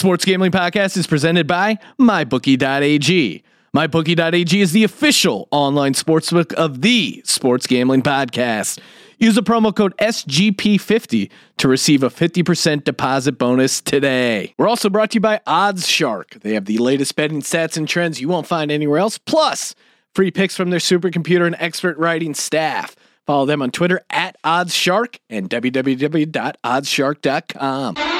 Sports Gambling Podcast is presented by MyBookie.ag. MyBookie.ag is the official online sportsbook of the Sports Gambling Podcast. Use the promo code SGP50 to receive a 50% deposit bonus today. We're also brought to you by Odds Shark. They have the latest betting stats and trends you won't find anywhere else, plus free picks from their supercomputer and expert writing staff. Follow them on Twitter at OddsShark and www.oddshark.com.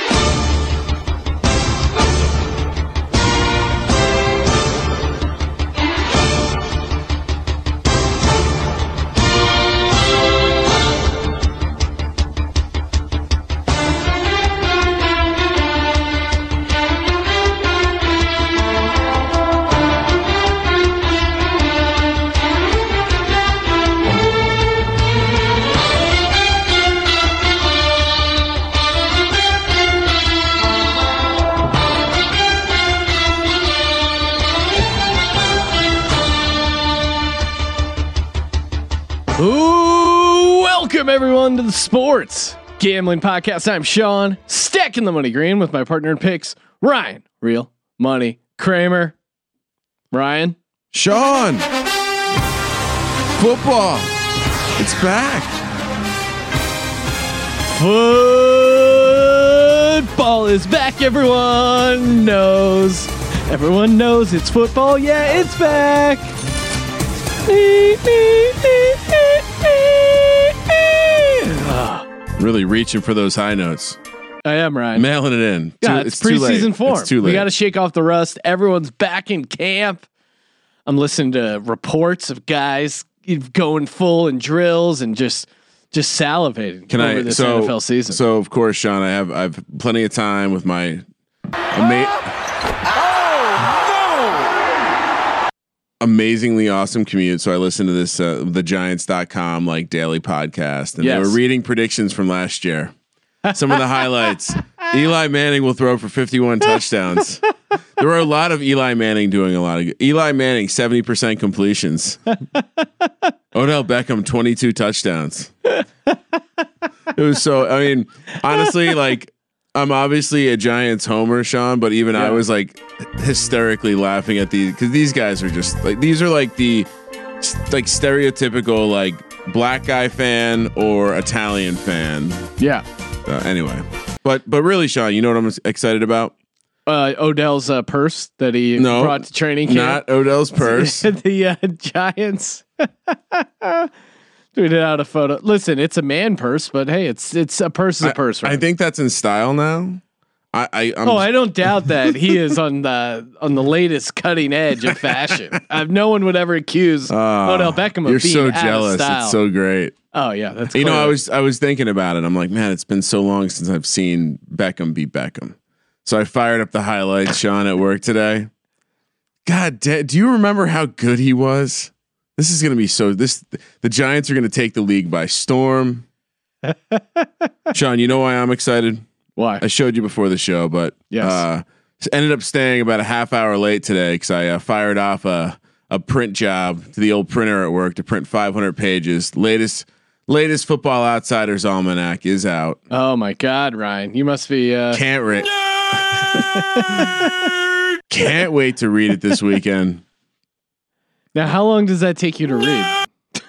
welcome everyone to the sports gambling podcast. I'm Sean, stacking the money green with my partner in picks, Ryan, real money Kramer. Ryan, Sean, football, it's back. football is back. Everyone knows. Everyone knows it's football. Yeah, it's back. Really reaching for those high notes, I am Ryan. mailing it in. Yeah, Too- it's, too late. preseason form. It's too We got to shake off the rust. Everyone's back in camp. I'm listening to reports of guys going full in drills and just just salivating Can over I? this So, NFL season. so of course, Sean, I have I've plenty of time with my ama- ah! Amazingly awesome commute. So I listened to this uh, the Giants.com like daily podcast, and they were reading predictions from last year. Some of the highlights: Eli Manning will throw for 51 touchdowns. There were a lot of Eli Manning doing a lot of good. Eli Manning 70% completions. Odell Beckham 22 touchdowns. It was so I mean, honestly, like I'm obviously a Giants homer, Sean, but even I was like hysterically laughing at these because these guys are just like these are like the like stereotypical like black guy fan or Italian fan. yeah, Uh, anyway, but but really, Sean, you know what I'm excited about? uh, Odell's uh, purse that he No, brought to training camp. Not Odell's purse. the uh, Giants tweeted out a photo. Listen, it's a man purse, but hey, it's it's a purse is a purse. right? I think that's in style now. I, I I'm, Oh, I don't doubt that he is on the on the latest cutting edge of fashion. Uh, no one would ever accuse Oh, Odell Beckham of You're being so out of jealous. style. It's so great. oh yeah, that's You know, I was I was thinking about it. I'm like, man, it's been so long since I've seen Beckham beat Beckham. So I fired up the highlights, Sean, at work today. God, da- do you remember how good he was? This is going to be so. This the Giants are going to take the league by storm. Sean, you know why I'm excited? why. I showed you before the show, but Yes. uh, ended up staying about a half hour late today because I uh, fired off a a print job to the old printer at work to print 500 pages. Latest latest Football Outsiders almanac is out. Oh my God, Ryan, you must be. Uh, Can't read. Can't wait to read it this weekend. Now, how long does that take you to read?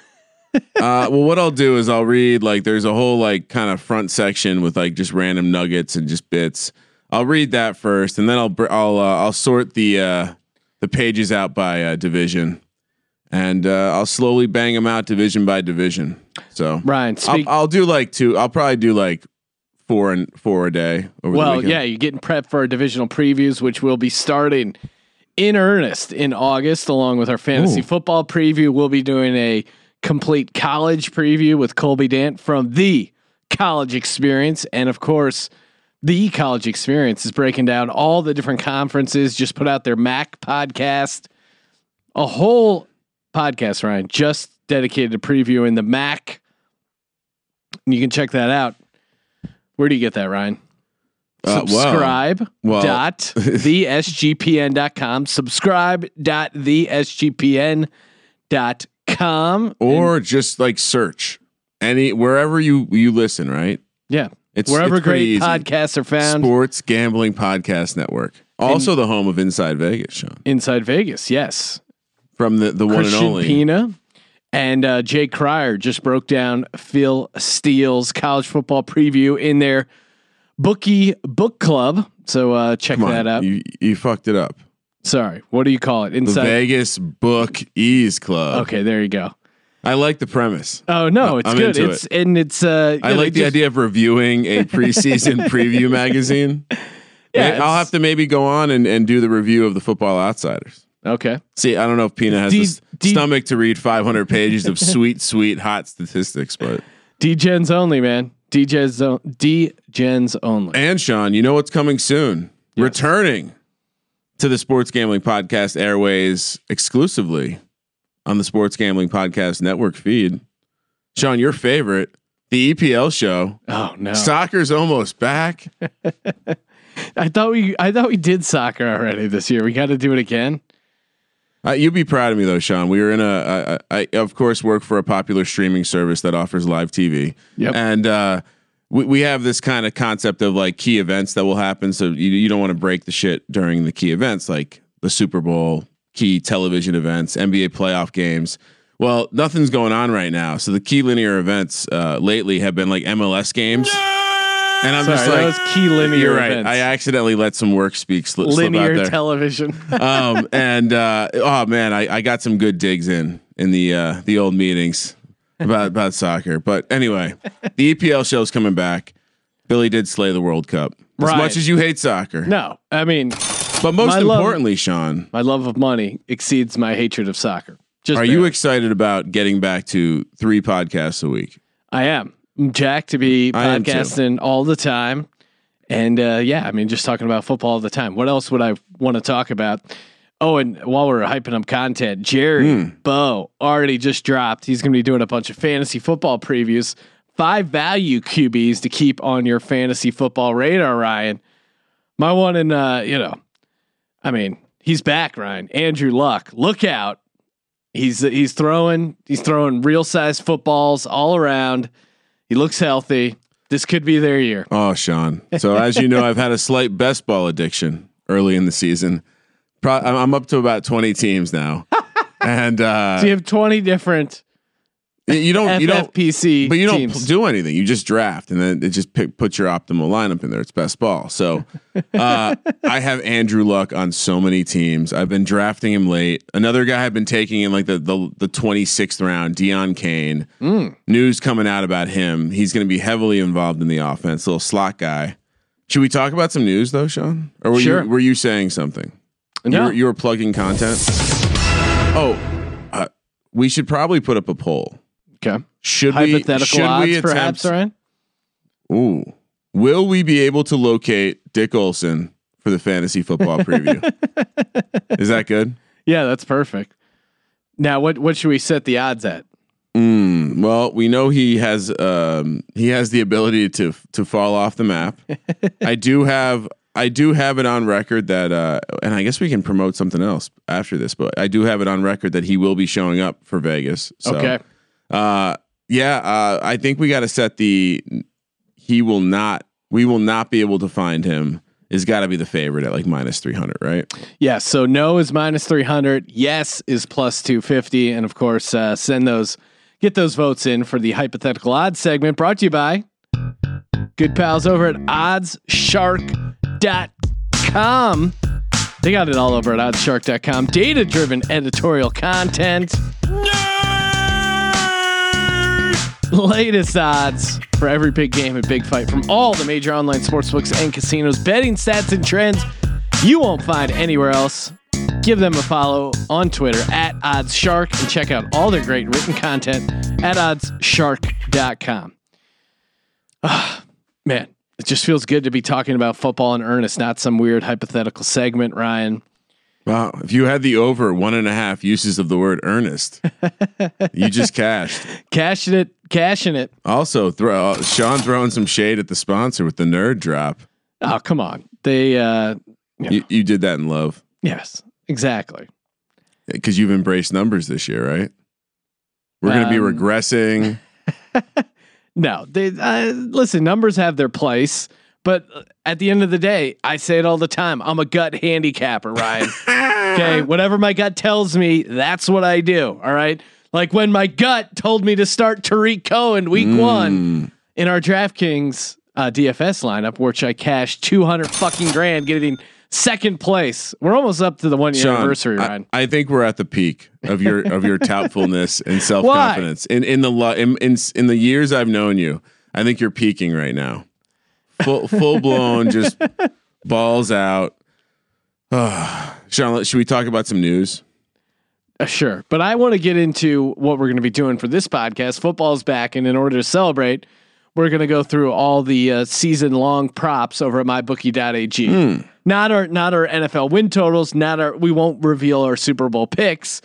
Uh, well, what I'll do is I'll read like there's a whole like kind of front section with like just random nuggets and just bits. I'll read that first, and then I'll br- I'll uh, I'll sort the uh, the pages out by uh, division, and uh, I'll slowly bang them out division by division. So Ryan, I'll. I'll do like two. I'll probably do like four and four a day. Over the well, yeah, you're getting prepped for our divisional previews, which will be starting in earnest in August, along with our fantasy Ooh. football preview. We'll be doing a complete college preview with Colby Dant from the college experience. And of course, the college experience is breaking down all the different conferences, just put out their MAC podcast, a whole podcast, Ryan, just dedicated to previewing the MAC. You can check that out. Where do you get that, Ryan? Uh, well, subscribe well- dot thesgpn.com subscribe dot thesgpn dot com or just like search any wherever you you listen. Right. yeah It's Wherever it's great easy. podcasts are found. Sports Gambling Podcast Network. Also the home of Inside Vegas, Sean. Inside Vegas, yes. From the, the one and Christian only. Pina and uh, Jay Cryer just broke down Phil Steele's college football preview in their bookie book club. So uh, check Come on, that out. You, you fucked it up. Sorry, what do you call it? The Inside. Vegas Book Ease Club. Okay, there you go. I like the premise. Oh no, it's I'm good. into It's and it's. Uh, I like the idea of reviewing a preseason preview magazine. Yeah, And I'll it's- have to maybe go on and, and do the review of the Football Outsiders. Okay. See, I don't know if Pina has D- the s- D- stomach to read 500 pages of sweet, sweet, hot statistics, but D-gens only, man. D-gens, o- D-gens only. and Sean, you know what's coming soon? Returning to the Sports Gambling Podcast Airways exclusively on the Sports Gambling Podcast Network feed. Sean, your favorite, the EPL show. Oh no! Soccer's almost back. I thought we, I thought we did soccer already this year. We got to do it again. Uh, you'd be proud of me though, Sean. We were in a, I, I, I of course work for a popular streaming service that offers live TV. Yep. And uh, we, we have this kind of concept of like key events that will happen. So you, you don't want to break the shit during the key events, like the Super Bowl, key television events, NBA playoff games. Well, nothing's going on right now. So the key linear events uh, lately have been like MLS games. And I'm Sorry, just that like, was key linear you're right. events. I accidentally let some work speak out linear television. um, and uh, oh man, I, I got some good digs in in the uh, the old meetings about about soccer. But anyway, the EPL show's coming back. Billy did slay the World Cup. As Right. much as you hate soccer, no, I mean, but most My love- importantly, Sean, my love of money exceeds my hatred of soccer. Just are you excited about getting back to three podcasts a week? I'm Jack to be I am too. podcasting all the time, and uh, yeah, I mean, just talking about football all the time. What else would I want to talk about? Oh, and while we're hyping up content, Jerry Hmm. Bo already just dropped. He's going to be doing a bunch of fantasy football previews. Five value QBs to keep on your fantasy football radar, Ryan. My one, and uh, you know, I mean, he's back, Ryan. Andrew Luck, look out! He's he's throwing he's throwing real size footballs all around. He looks healthy. This could be their year. Oh, Sean. So as you know, I've had a slight best ball addiction early in the season. Pro- I'm up to about 20 teams now, and uh, So you have twenty different you don't you don't FFPC But you don't teams. do anything. You just draft, and then it just pick, put your optimal lineup in there. It's best ball. So uh, I have Andrew Luck on so many teams. I've been drafting him late. Another guy I've been taking in like the the, the 26th round, Deon Cain. Mm. News coming out about him. He's going to be heavily involved in the offense. Little slot guy. Should we talk about some news though, Sean? Or were Sure. you were you saying something? You no, were, you were plugging content. Oh, uh, we should probably put up a poll. Okay. Should we Hypothetical should odds, we perhaps, attempt Ryan. Ooh. Will we be able to locate Dick Olson for the fantasy football preview? Is that good? Yeah, that's perfect. Now, what what should we set the odds at? Mm, well, we know he has um, he has the ability to to fall off the map. I do have I do have it on record that uh, and I guess we can promote something else after this, but I do have it on record that he will be showing up for Vegas. So, okay. Uh, yeah, uh, I think we got to set the. He will not. We will not be able to find him. Is got to be the favorite at like minus three hundred, right? Yeah. So no is minus three hundred. Yes is plus two fifty, and of course, uh, send those get those votes in for the hypothetical odds segment. Brought to you by good pals over at OddsShark.com. They got it all over at OddsShark.com. Data driven editorial content. Latest odds for every big game and big fight from all the major online sportsbooks and casinos, betting stats and trends you won't find anywhere else. Give them a follow on Twitter at OddsShark and check out all their great written content at OddsShark.com. Ah, man, it just feels good to be talking about football in earnest, not some weird hypothetical segment, Ryan. Wow. If you had the over one and a half uses of the word earnest, you just cashed. Cashing it, cashing it. Also, throw Sean throwing some shade at the sponsor with the nerd drop. Oh, come on. They, uh, You, you did that in love yes, exactly. because you've embraced numbers this year, right? We're going to be Um, regressing. No, they uh, listen. Numbers have their place, but at the end of the day, I say it all the time. I'm a gut handicapper, Ryan. okay, whatever my gut tells me, that's what I do. All right, like when my gut told me to start Tarik Cohen week Mm. one in our DraftKings uh, DFS lineup, which I cashed 200 fucking grand, getting second place. We're almost up to the one year Sean, anniversary, I- Ryan. I, think we're at the peak of your of your doubtfulness and self confidence. In in the in, in in the years I've known you, I think you're peaking right now. Full full blown, just balls out. Sean, should we talk about some news? Uh, sure. But I want to get into what we're going to be doing for this podcast. Football's back, and in order to celebrate, we're going to go through all the uh, season long props over at mybookie.ag. Not our not our NFL win totals, not our we won't reveal our Super Bowl picks,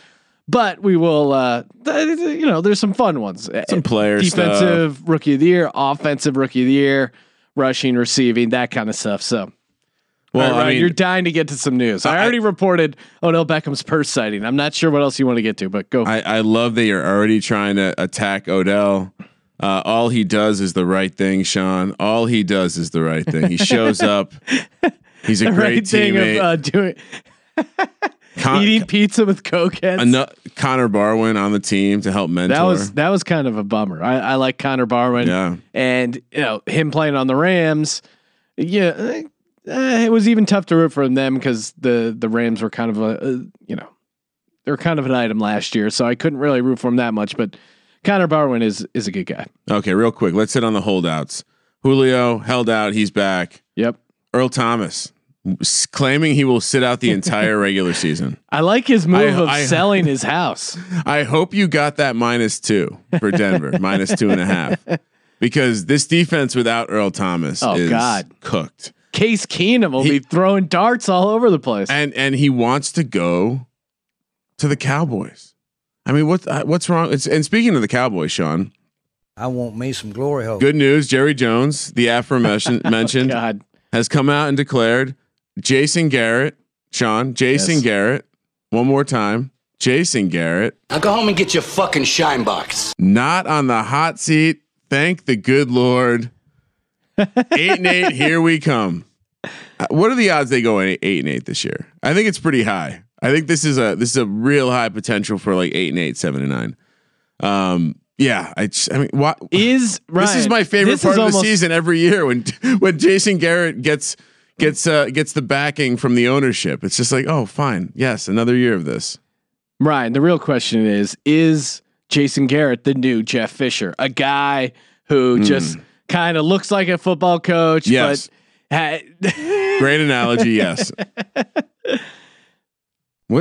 but we will uh th- you know, there's some fun ones. Some player stuff. Defensive rookie of the year, offensive rookie of the year, rushing, receiving, that kind of stuff. So Well, right, I mean, you're dying to get to some news. I, I- already reported Odell Beckham's purse sighting. I'm not sure what else you want to get to, but go. I, I love that you're already trying to attack Odell. Uh, all he does is the right thing, Sean. All he does is the right thing. He shows up. He's a great right thing teammate. of uh, doing Con- eating pizza with cokeheads. Connor Barwin on the team to help mentor. that was that was kind of a bummer. I, I like Connor Barwin, Yeah. and you know him playing on the Rams. Yeah, eh, it was even tough to root for them because the the Rams were kind of a, uh you know they were kind of an item last year, so I couldn't really root for him that much. But Connor Barwin is is a good guy. okay. Real quick, let's hit on the holdouts. Julio held out. He's back. Yep. Earl Thomas claiming he will sit out the entire regular season. I like his move I- of I- selling his house. I hope you got that minus two for Denver, minus two and a half, because this defense without Earl Thomas Oh, is God. cooked. Case Keenum will He- be throwing darts all over the place. and and he wants to go to the Cowboys. I mean, what uh, what's wrong? It's, and speaking of the Cowboys, Sean, I want me some glory hole. good news: Jerry Jones, the aforementioned, mentioned, God, has come out and declared Jason Garrett, Sean, Jason Yes. Garrett, one more time, Jason Garrett, Now go home and get your fucking shine box. not on the hot seat. Thank the good Lord. eight and eight, here we come. Uh, What are the odds they go eight, eight and eight this year? I think it's pretty high. I think this is a this is a real high potential for like eight and eight, seven and nine. Um, yeah, I just, I mean, what is Ryan, this is my favorite part is of the almost- season every year when when Jason Garrett gets gets uh, gets the backing from the ownership. It's just like, oh, fine, yes, another year of this. Ryan, the real question is: Is Jason Garrett the new Jeff Fisher, a guy who just kind of looks like a football coach. Yes. but ha- Great analogy, yes.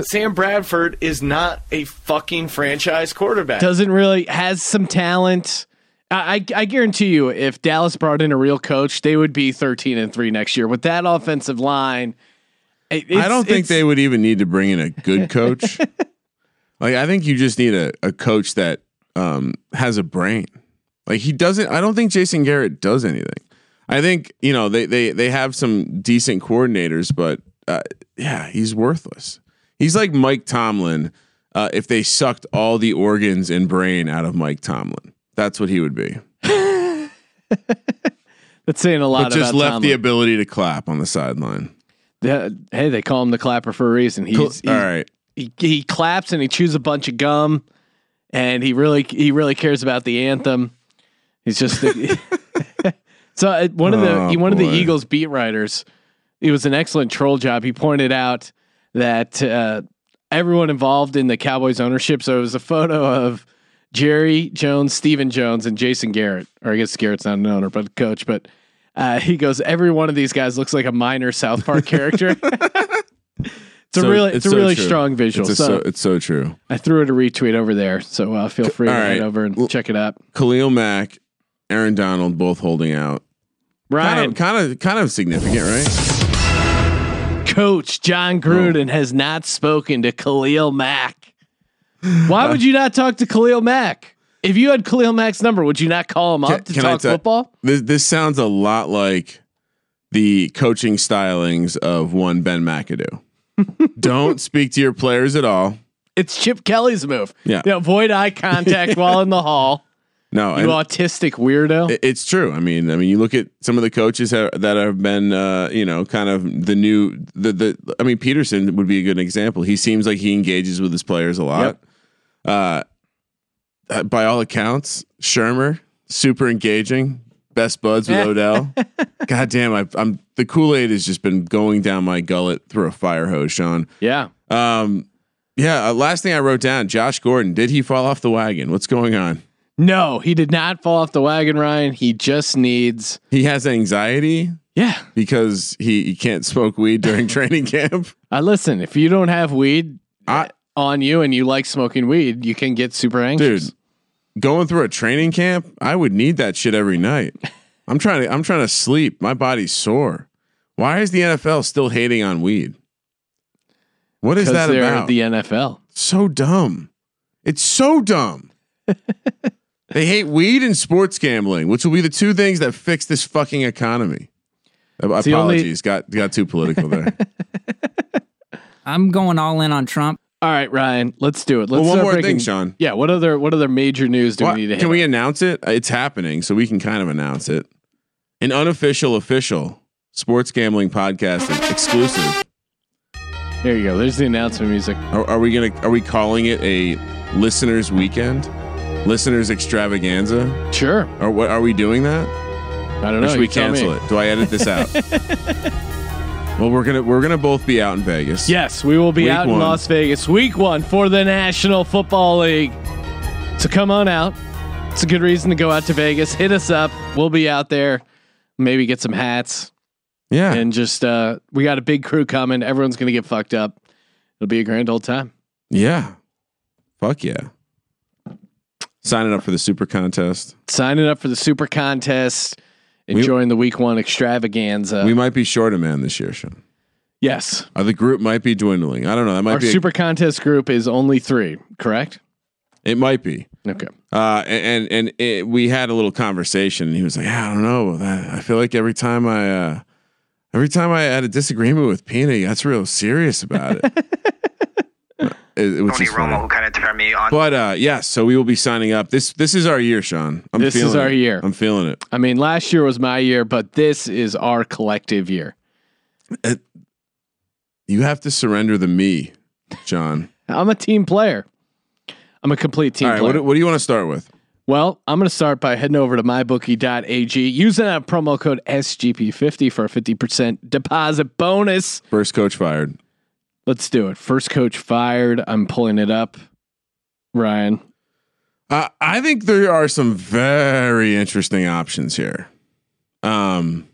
Sam Bradford is not a fucking franchise quarterback. doesn't really has some talent. I, I guarantee you, if Dallas brought in a real coach, they would be thirteen and three next year with that offensive line. I don't think they would even need to bring in a good coach. like I think you just need a, a coach that um, has a brain. Like he doesn't. I don't think Jason Garrett does anything. I think you know they they they have some decent coordinators, but uh, yeah, he's worthless. He's like Mike Tomlin. Uh, if they sucked all the organs and brain out of Mike Tomlin, that's what he would be. That's saying a lot. But just left the ability to clap on the sideline. Yeah, hey, they call him the clapper for a reason. He's, he's all right. he, he claps and he chews a bunch of gum, and he really he really cares about the anthem. He's just so uh, one of the Oh, one of the. Eagles beat writers. It was an excellent troll job. He pointed out that uh, everyone involved in the Cowboys ownership. So it was a photo of Jerry Jones, Stephen Jones, and Jason Garrett. Or I guess Garrett's not an owner, but coach. But uh, he goes, every one of these guys looks like a minor South Park character. It's a really, it's, a so really true. strong visual. It's, so so, it's so true. I threw it a retweet over there, so uh, feel free to All head right. over and Well- check it out. Khalil Mack, Aaron Donald, both holding out. Ryan, Kind of, kind of, kind of significant, right? Coach Jon Gruden has not spoken to Khalil Mack. Why would you not talk to Khalil Mack? If you had Khalil Mack's number, would you not call him Can- up to talk tell- football? This, this sounds a lot like the coaching stylings of one Ben McAdoo. Don't speak to your players at all. It's Chip Kelly's move. Yeah. You know, avoid eye contact while in the hall. No, You autistic weirdo. it- it's true. I mean, I mean, you look at some of the coaches ha- that have been, uh, you know, kind of the new the the. I mean, Pederson would be a good example. He seems like he engages with his players a lot. Uh, uh, by all accounts, Shurmur super engaging, best buds with Odell. God damn, I, I'm the Kool Aid has just been going down my gullet through a fire hose, Sean. yeah. Um, yeah. Uh, last thing I wrote down: Josh Gordon. Did he fall off the wagon? What's going on? No, he did not fall off the wagon, Ryan. He just needs. He has anxiety Yeah. because he, he can't smoke weed during training camp. Uh, listen, if you don't have weed I, on you and you like smoking weed, you can get super anxious. dude, going through a training camp, I would need that shit every night. I'm trying to I'm trying to sleep. My body's sore. Why is the NFL still hating on weed? What is that about? the NFL. so dumb. It's so dumb. they hate weed and sports gambling, which will be the two things that fix this fucking economy. Uh, the only- Apologies, got got too political there. I'm going all in on Trump. All right, Ryan, let's do it. Let's well, one more breaking- thing, Sean. Yeah, what other what other major news do What- we need to hit? can we on? announce it? It's happening, so we can kind of announce it. An unofficial, official sports gambling podcast exclusive. There you go. There's the announcement music. Are, are we gonna? Are we calling it a listeners weekend? Listeners extravaganza? Sure. Or what? Are we doing that? I don't Or know. should we cancel it? Do I edit this out? well, we're gonna we're gonna both be out in Vegas. Yes, we will be Week out in. Las Vegas week one for the National Football League. So come on out. It's a good reason to go out to Vegas. Hit us up. We'll be out there. Maybe get some hats yeah. and just uh we got a big crew coming. Everyone's gonna get fucked up. It'll be a grand old time. Yeah. Fuck yeah. Signing up for the super contest. Signing up for the super contest, enjoying the week one extravaganza. we might be short a man this year, Sean. yes. Uh, the group might be dwindling. I don't know. That might Our be. a- super contest group is only three, correct? it might be. Okay. Uh, and and it, we had a little conversation, and he was like, "Yeah, I don't know. That, I feel like every time I, uh, every time I had a disagreement with Pina, he gets real serious about it." it, it which Tony is. Romo who kind of turned me on. But uh, yes, so we will be signing up. This this is our year, Sean. I'm This is our it. year. I'm feeling it. I mean, last year was my year, but this is our collective year. You have to surrender the me, John. I'm a team player. I'm a complete team All right, player. what, do- what do you want to start with? well, I'm going to start by heading over to mybookie.ag, using that promo code SGP50 for a 50% deposit bonus. First coach fired. Let's do it. First coach fired. I'm pulling it up. Ryan. Uh, I think there are some very interesting options here. Um,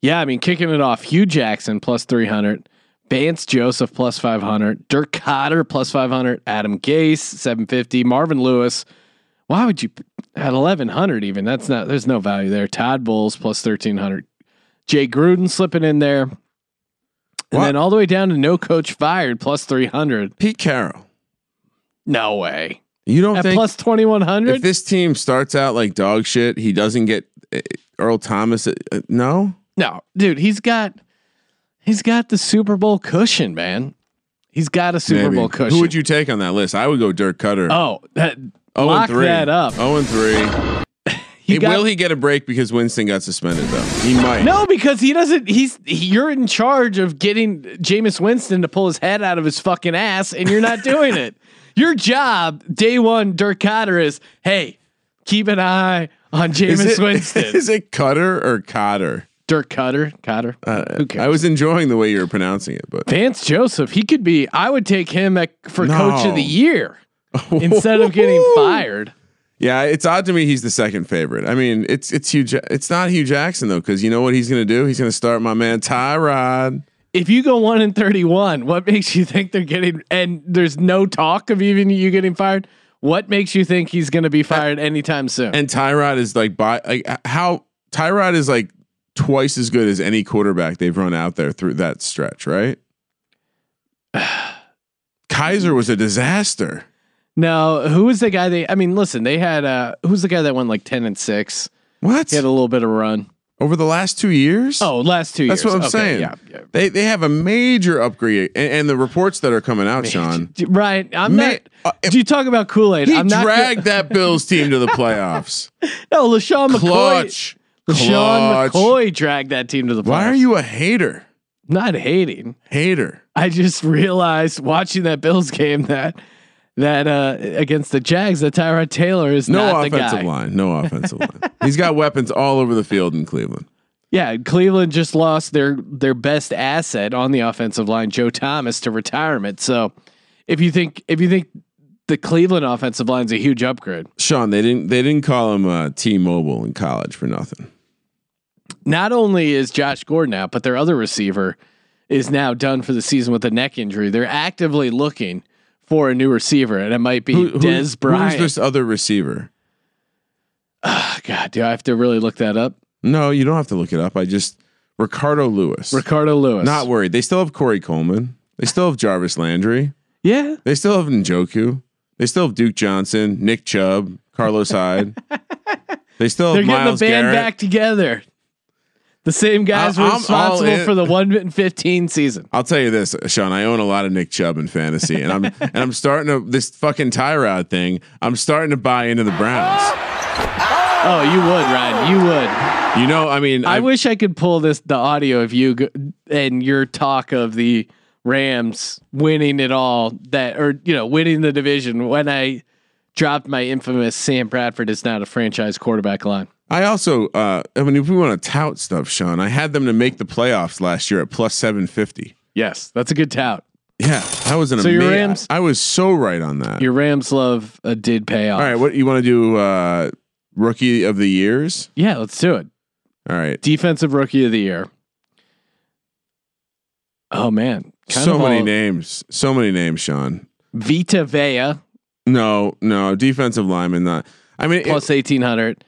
Yeah, I mean, kicking it off, Hue Jackson plus 300, Vance Joseph plus 500, Dirk Koetter plus 500, Adam Gase 750, Marvin Lewis. Why would you at 1100 even? That's not, there's no value there. Todd Bowles plus 1300, Jay Gruden slipping in there. And What? then all the way down to no coach fired plus 300. Pete Carroll. No way. You don't At think plus 2100? if this team starts out like dog shit, he doesn't get uh, Earl Thomas? Uh, uh, no, No, dude, he's got he's got the Super Bowl cushion, man. He's got a Super Maybe. Bowl cushion. Who would you take on that list? I would go Dirk Cutter. Oh, that Oh, lock and three. that up. Oh and three. He got- will he get a break because Winston got suspended though? He might. No, because he doesn't. He's you're in charge of getting Jameis Winston to pull his head out of his fucking ass, and you're not doing it. Your job, day one, Dirk Koetter is, hey, keep an eye on Is Jameis it, Winston. is it Cutter or Cotter? Dirk Cotter, Cotter. Who cares? I was enjoying the way you were pronouncing it, but Vance Joseph, he could be. I would take him at, for No. coach of the year instead of getting fired. Yeah, it's odd to me he's the second favorite. I mean, it's it's Hue. It's not Hue Jackson though, because you know what he's going to do? He's going to start my man Tyrod. If you go one and thirty-one, what makes you think they're getting? And there's no talk of even you getting fired. What makes you think he's going to be fired anytime soon? And Tyrod is like by like how Tyrod is like twice as good as any quarterback they've run out there through that stretch, right? Kizer was a disaster. No, who was the guy? They, I mean, listen, they had uh, who's the guy that went like ten and six? What? He had a little bit of a run. over the last two years. Oh, last two that's years. That's what I'm Okay, saying. Yeah, yeah. They they have a major upgrade, and, and the reports that are coming out, Sean. Right. I'm Ma- not. uh, if- do you talk about Kool Aid? He I'm not. dragged that Bills team to the playoffs. no, LeSean McCoy. Clutch. LeSean. McCoy dragged that team to the playoffs. Why are you a hater? not hating? Hater. I just realized watching that Bills game that that uh against the Jags that Tyrod Taylor is No not the offensive line. No offensive line. He's got weapons all over the field in Cleveland. Yeah, Cleveland just lost their their best asset on the offensive line, Joe Thomas, to retirement. So if you think if you think the Cleveland offensive line is a huge upgrade, Sean, they didn't they didn't call him uh, T-Mobile in college for nothing. not only is Josh Gordon out, but their other receiver is now done for the season with a neck injury. They're actively looking for a new receiver, and it might be Who- Dez Bryant. Who's this other receiver? Ah, God, do I have to really look that up? No, you don't have to look it up. I just Ricardo Louis. Ricardo Louis. Not worried. They still have Corey Coleman. They still have Jarvis Landry. yeah. They still have Njoku. They still have Duke Johnson, Nick Chubb, Carlos Hyde. they still They're have getting the band Garrett. back together. The same guys I- were I'm responsible for the one and fifteen season. I'll tell you this, Sean. I own a lot of Nick Chubb in fantasy, and I'm and I'm starting to this fucking Tyrod thing. I'm starting to buy into the Browns. Oh, you would, Ryan. You would. You know, I mean, I I've- wish I could pull this the audio of you go, and your talk of the Rams winning it all that or you know winning the division when I dropped my infamous Sam Bradford is not a franchise quarterback line. I also, uh, I mean, if we want to tout stuff, Sean, I had them to make the playoffs last year at plus seven fifty. Yes, that's a good tout. Yeah, that was an So your. Rams- I was so right on that. Your Rams love uh, did pay off. All right, what you want to do? Uh, rookie of the years. Yeah, let's do it. All right. Defensive rookie of the year. Oh man, Kind so many all- names. So many names, Sean. Vita Vea No, no, defensive lineman. Not. I mean, plus eighteen hundred.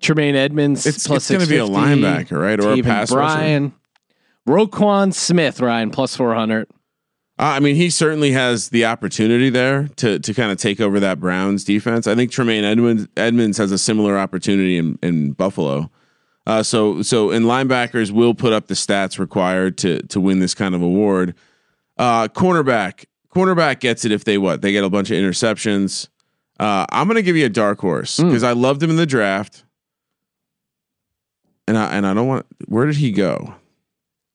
Tremaine Edmunds it's plus it's going to be a 650. linebacker, right, or a Taven pass rusher. Bryan. Roquan Smith, Ryan, plus 400. Uh, I mean, he certainly has the opportunity there to to kind of take over that Browns defense. I think Tremaine Edmunds Edmunds has a similar opportunity in in Buffalo. Uh, so so in linebackers will put up the stats required to to win this kind of award. Uh, cornerback cornerback gets it if they what they get a bunch of interceptions. Uh, I'm gonna give you a dark horse because I loved him in the draft, and I and I don't want. Where did he go?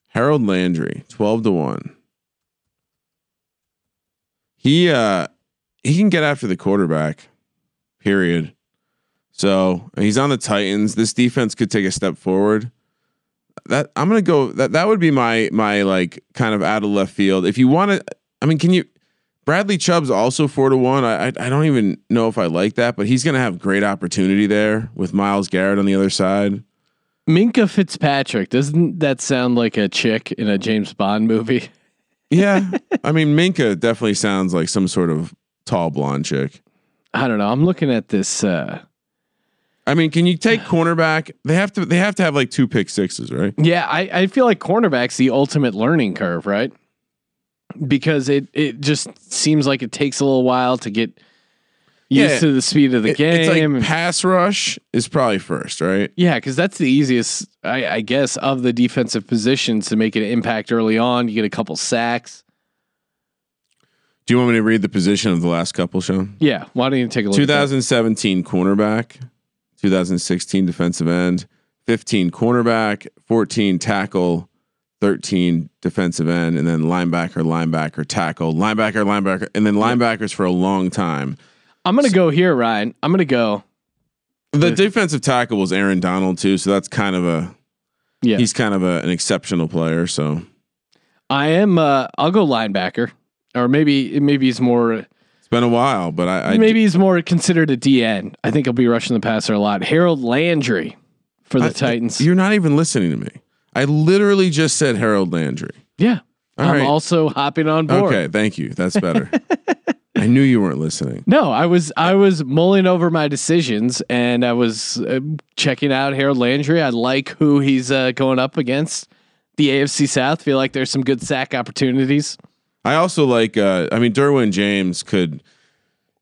Harold Landry, twelve to one. He uh he can get after the quarterback. Period. So he's on the Titans. This defense could take a step forward. That I'm gonna go. That that would be my my like kind of out of left field. If you want to, I mean, can you? Bradley Chubb's also four to one. I, I I don't even know if I like that, but he's gonna have great opportunity there with Myles Garrett on the other side. Minkah Fitzpatrick, doesn't that sound like a chick in a James Bond movie? Yeah, I mean Minkah definitely sounds like some sort of tall blonde chick. I don't know. I'm looking at this. Uh, I mean, can you take cornerback? They have to. They have to have like two pick sixes, right? yeah, I, I feel like cornerback's the ultimate learning curve, right? Because it it just seems like it takes a little while to get used Yeah. to the speed of the It- game. It's like pass rush is probably first, right? Yeah, because that's the easiest, I, I guess, of the defensive positions to make an impact early on. You get a couple sacks. Do you want me to read the position of the last couple, Sean? Yeah, why don't you take a look? at 2017 cornerback, 2016 defensive end, 15 cornerback, 14 tackle, 13 defensive end, and then linebacker, linebacker, tackle, linebacker, linebacker, and then linebackers for a long time. I'm gonna go here, Ryan. I'm gonna go. The defensive tackle was Aaron Donald too, so that's kind of a Yeah, he's kind of a, an exceptional player. So I am. Uh, I'll go linebacker, or maybe maybe he's more. it's been a while, but I, I maybe he's more considered a DN. I think he'll be rushing the passer a lot. Harold Landry for the I- Titans. You're not even listening to me. I literally just said Harold Landry. yeah, All I'm right. also hopping on board. Okay, thank you. That's better. I knew you weren't listening. No, I was I was mulling over my decisions and I was uh, checking out Harold Landry. I like who he's uh, going up against. The AFC South feel like there's some good sack opportunities. I also like. Uh, I mean, Derwin James could,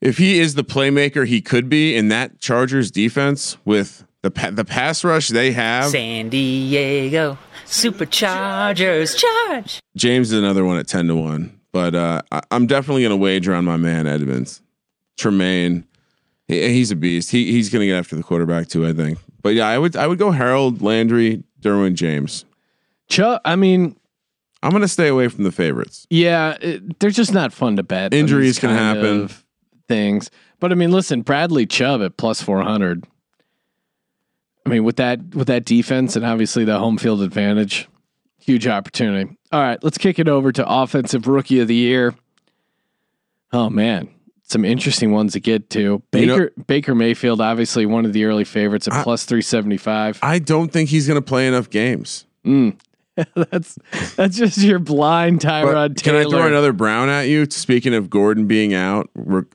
if he is the playmaker he could be in that Chargers defense with The pa- the pass rush they have. San Diego Superchargers charge. James is another one at ten to one, but uh, I, I'm definitely going to wager on my man Edmunds, Tremaine. He, he's a beast. He he's going to get after the quarterback too, I think. But yeah, I would I would go Harold Landry, Derwin James. Chuck, I mean, I'm going to stay away from the favorites. yeah, it, they're just not fun to bet. Injuries can happen. Things, but I mean, listen, Bradley Chubb at plus four hundred. I mean, with that with that defense and obviously the home field advantage, huge opportunity. All right, let's kick it over to offensive rookie of the year. Oh man, some interesting ones to get to. You Baker Baker Mayfield, obviously one of the early favorites at I- plus three seventy five. I don't think he's going to play enough games. Mm. that's that's just your blind Tyrod can I throw another Brown at you? Speaking of Gordon being out,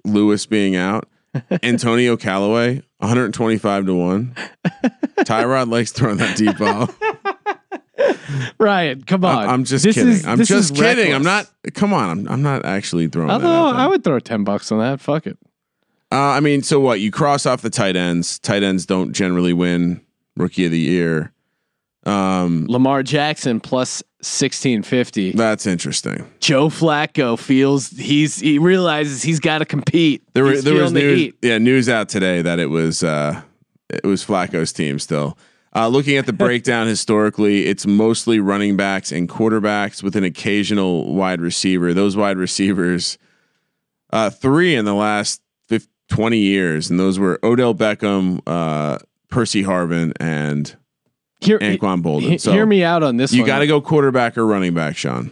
Louis being out, Antonio Callaway, 125 to one. Tyrod likes throwing that deep ball. Ryan, come on. I'm, I'm just This kidding. is- I'm just kidding. I'm not. Come on. I'm, I'm not actually throwing. Although. I would throw ten bucks on that. Fuck it. Uh, I mean, so what? You cross off the tight ends. Tight ends don't generally win Rookie of the Year. Um, Lamar Jackson plus sixteen fifty. that's interesting. Joe Flacco feels he's he realizes he's got to compete. There, was there was feeling the news, yeah, news out today that it was uh, it was Flacco's team still. Uh, looking at the breakdown historically, it's mostly running backs and quarterbacks with an occasional wide receiver. Those wide receivers, uh, three in the last 50, 20 years, and those were Odell Beckham, uh, Percy Harvin, and Hear, Anquan Boldin. So hear me out on this. you got to go quarterback or running back, Sean.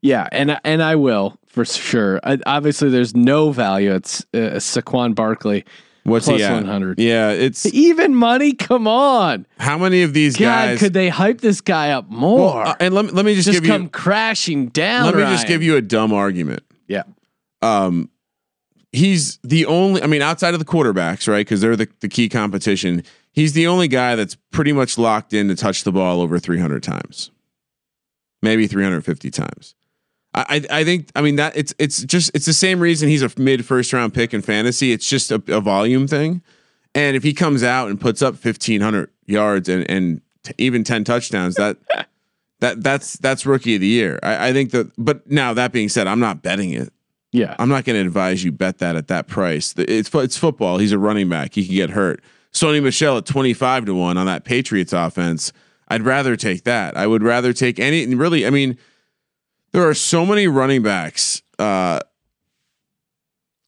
Yeah, and and I will for sure. I, obviously, there's no value. It's uh, Saquon Barkley. What's Plus he at? 100. Yeah, it's Even money. Come on, how many of these God, guys? could they hype this guy up more? well, uh, and let me, let me just, just give come you crashing down. let me just give you a dumb argument. Yeah. um, he's the only. I mean, outside of the quarterbacks, right? Because they're the, the key competition. He's the only guy that's pretty much locked in to touch the ball over 300 times, maybe 350 times. I, I think I mean that it's it's just it's the same reason he's a mid first round pick in fantasy. It's just a, a volume thing, and if he comes out and puts up 1500 yards and and t- even 10 touchdowns, that that that's that's rookie of the year. I, I think that. But now that being said, I'm not betting it. Yeah. I'm not going to advise you bet that at that price. It's it's football. He's a running back. He can get hurt. Sony Michel at 25 to 1 on that Patriots offense. I'd rather take that. I would rather take any really, I mean, there are so many running backs, uh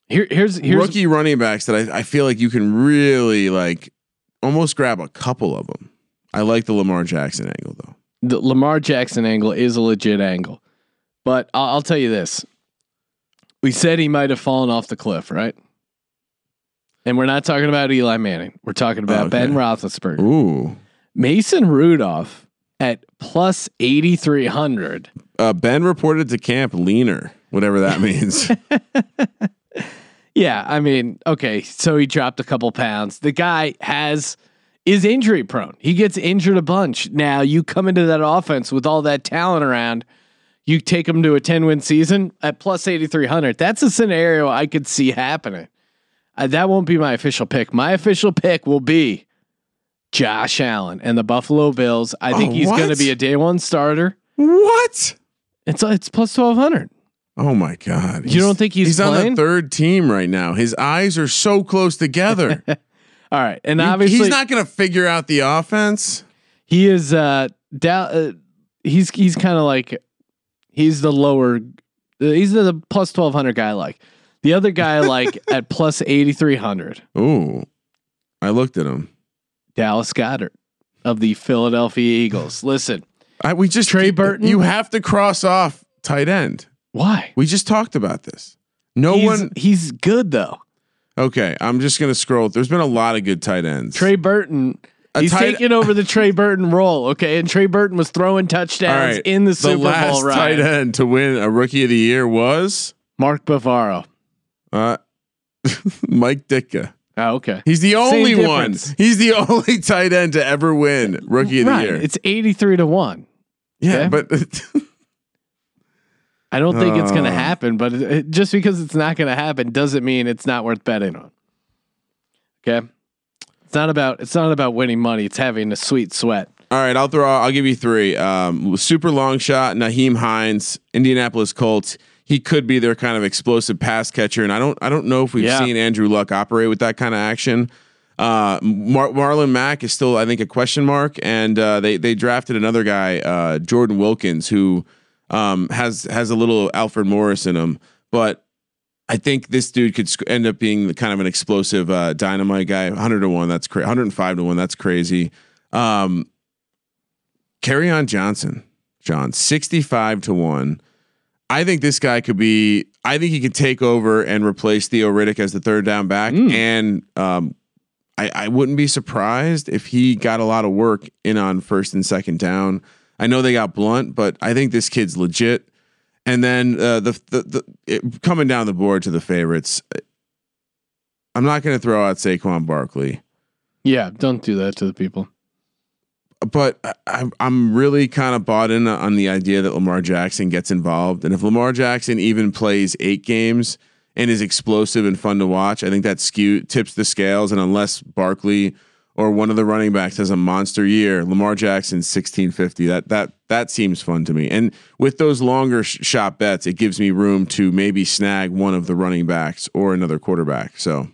Here, here's here's rookie running backs that I, I feel like you can really like almost grab a couple of them. I like the Lamar Jackson angle though. the Lamar Jackson angle is a legit angle, but I'll, I'll tell you this: we said he might have fallen off the cliff, right? And we're not talking about Eli Manning. We're talking about Okay. Ben Roethlisberger, Ooh. Mason Rudolph at plus eighty three hundred. Uh, ben reported to camp leaner, whatever that means. Yeah, I mean, okay, so he dropped a couple pounds. The guy has is injury prone. He gets injured a bunch. Now you come into that offense with all that talent around. You take him to a 10 win season at plus 8,300. That's a scenario I could see happening. Uh, that won't be my official pick. My official pick will be Josh Allen and the Buffalo Bills. I think Oh, he's going to be a day one starter. what? It's it's plus 1200. Oh my god! You don't think he's he's on the third team right now? His eyes are so close together. All right. And You- obviously he's not going to figure out the offense. He is uh, da- uh he's he's kind of like he's the lower uh, he's the plus 1200 guy like. The other guy like at plus 8300, Ooh, I looked at him. Dallas Goedert of the Philadelphia Eagles. Listen, I, we just Trey Burton? You have to cross off tight end. why? We just talked about this. No he's, one. he's good though. Okay, I'm just going to scroll. There's been a lot of good tight ends. Trey Burton A He's tight- taking over the Trey Burton role, okay? And Trey Burton was throwing touchdowns right, in the Super last Bowl, right? tight end to win a rookie of the year was Mark Bavaro. uh, Mike Ditka. Oh, okay. He's the only one. He's the only tight end to ever win rookie of the year. It's 83 to 1. yeah, okay. but I don't think it's going to Uh. happen, but it, it- just because it's not going to happen doesn't mean it's not worth betting on. Okay. It's not about it's not about winning money. It's having a sweet sweat. All right, I'll throw. I'll give you three. Um, super long shot. Nyheim Hines, Indianapolis Colts. He could be their kind of explosive pass catcher, and I don't. I don't know if we've Yeah. seen Andrew Luck operate with that kind of action. Uh, Mar- Marlon Mack is still, I think, a question mark, and uh, they they drafted another guy, uh, Jordan Wilkins, who um, has has a little Alfred Morris in him, but I think this dude could sc- end up being the kind of an explosive uh, dynamite guy. 100 to 1, that's crazy. 105 to 1, that's crazy. Um, Kerryon Johnson, John, 65 to 1. I think this guy could be, I think he could take over and replace Theo Riddick as the third down back. And um, I, I wouldn't be surprised if he got a lot of work in on first and second down. I know they got Blount, but I think this kid's legit. And then uh, the the, the it, coming down the board to the favorites, I'm not going to throw out Saquon Barkley, Yeah, don't do that to the people. But I- I'm I'm really kind of bought in on the idea that Lamar Jackson gets involved, and if Lamar Jackson even plays eight games and is explosive and fun to watch, I think that skew tips the scales. And unless Barkley or one of the running backs has a monster year, Lamar Jackson 1650. That that that seems fun to me. And with those longer sh- shot bets, it gives me room to maybe snag one of the running backs or another quarterback. So.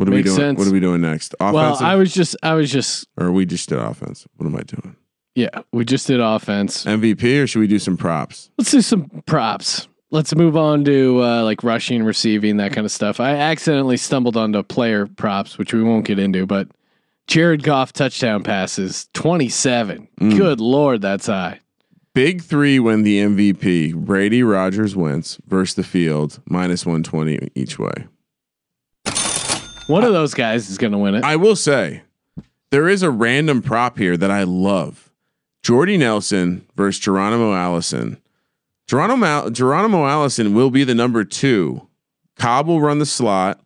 What are Makes we doing? sense. What are we doing next? Offense. Well, I was just I was just or we just did offense. What am I doing? yeah, we just did offense. MVP or should we do some props? Let's do some props. Let's move on to uh, like rushing, receiving, that kind of stuff. I accidentally stumbled onto player props, which we won't get into, but Jared Goff touchdown passes 27. Mm. Good lord, that's high. Big three win the MVP. Brady, Rodgers, Wentz versus the field minus one twenty each way. One of those guys is going to win it. I will say there is a random prop here that I love. Jordy Nelson versus Geronimo Allison. Geronimo Geronimo Allison will be the number two. Cobb will run the slot.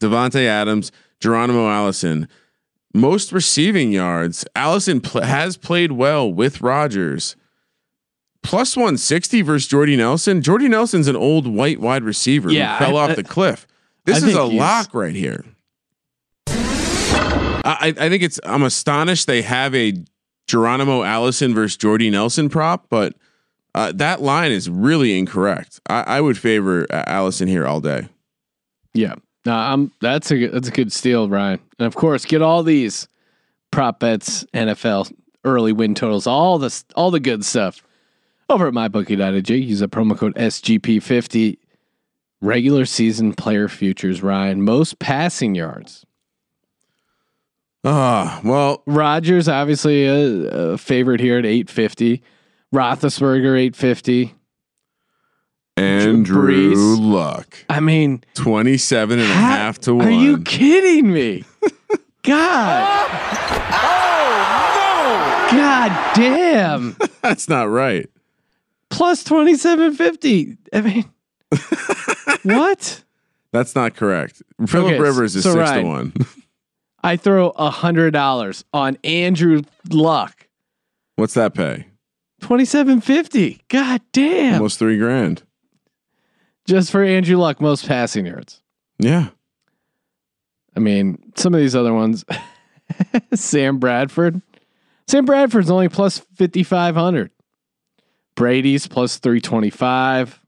Davante Adams, Geronimo Allison. Most receiving yards. Allison pl- has played well with Rodgers. Plus 160 versus Jordy Nelson. Jordy Nelson's an old white wide receiver Yeah, who fell I- off I- the cliff. This I is a lock right here. I, I think it's. I'm astonished they have a Geronimo Allison versus Jordy Nelson prop, but uh, that line is really incorrect. I, I would favor uh, Allison here all day. Yeah. No, I'm that's a good- that's a good steal, Ryan. And of course, get all these prop bets, NFL early win totals, all this all the good stuff over at mybookie.ag. Use a promo code SGP50. Regular season player futures, Ryan. Most passing yards. Ah, well, Rodgers obviously a, a favorite here at 850. Roethlisberger 850. Andrew Brees. Luck, I mean, 27 and a half to one. Are you kidding me? God. Oh, no. God damn. That's not right. Plus 2750. I mean, what? That's not correct. Philip Okay, Rivers is so six Ryan- to one. I throw a hundred dollars on Andrew Luck. What's that pay? 2750. God damn. Almost three grand. Just for Andrew Luck, most passing yards. Yeah. I mean, some of these other ones. Sam Bradford. Sam Bradford's only plus 5,500. Brady's plus 325.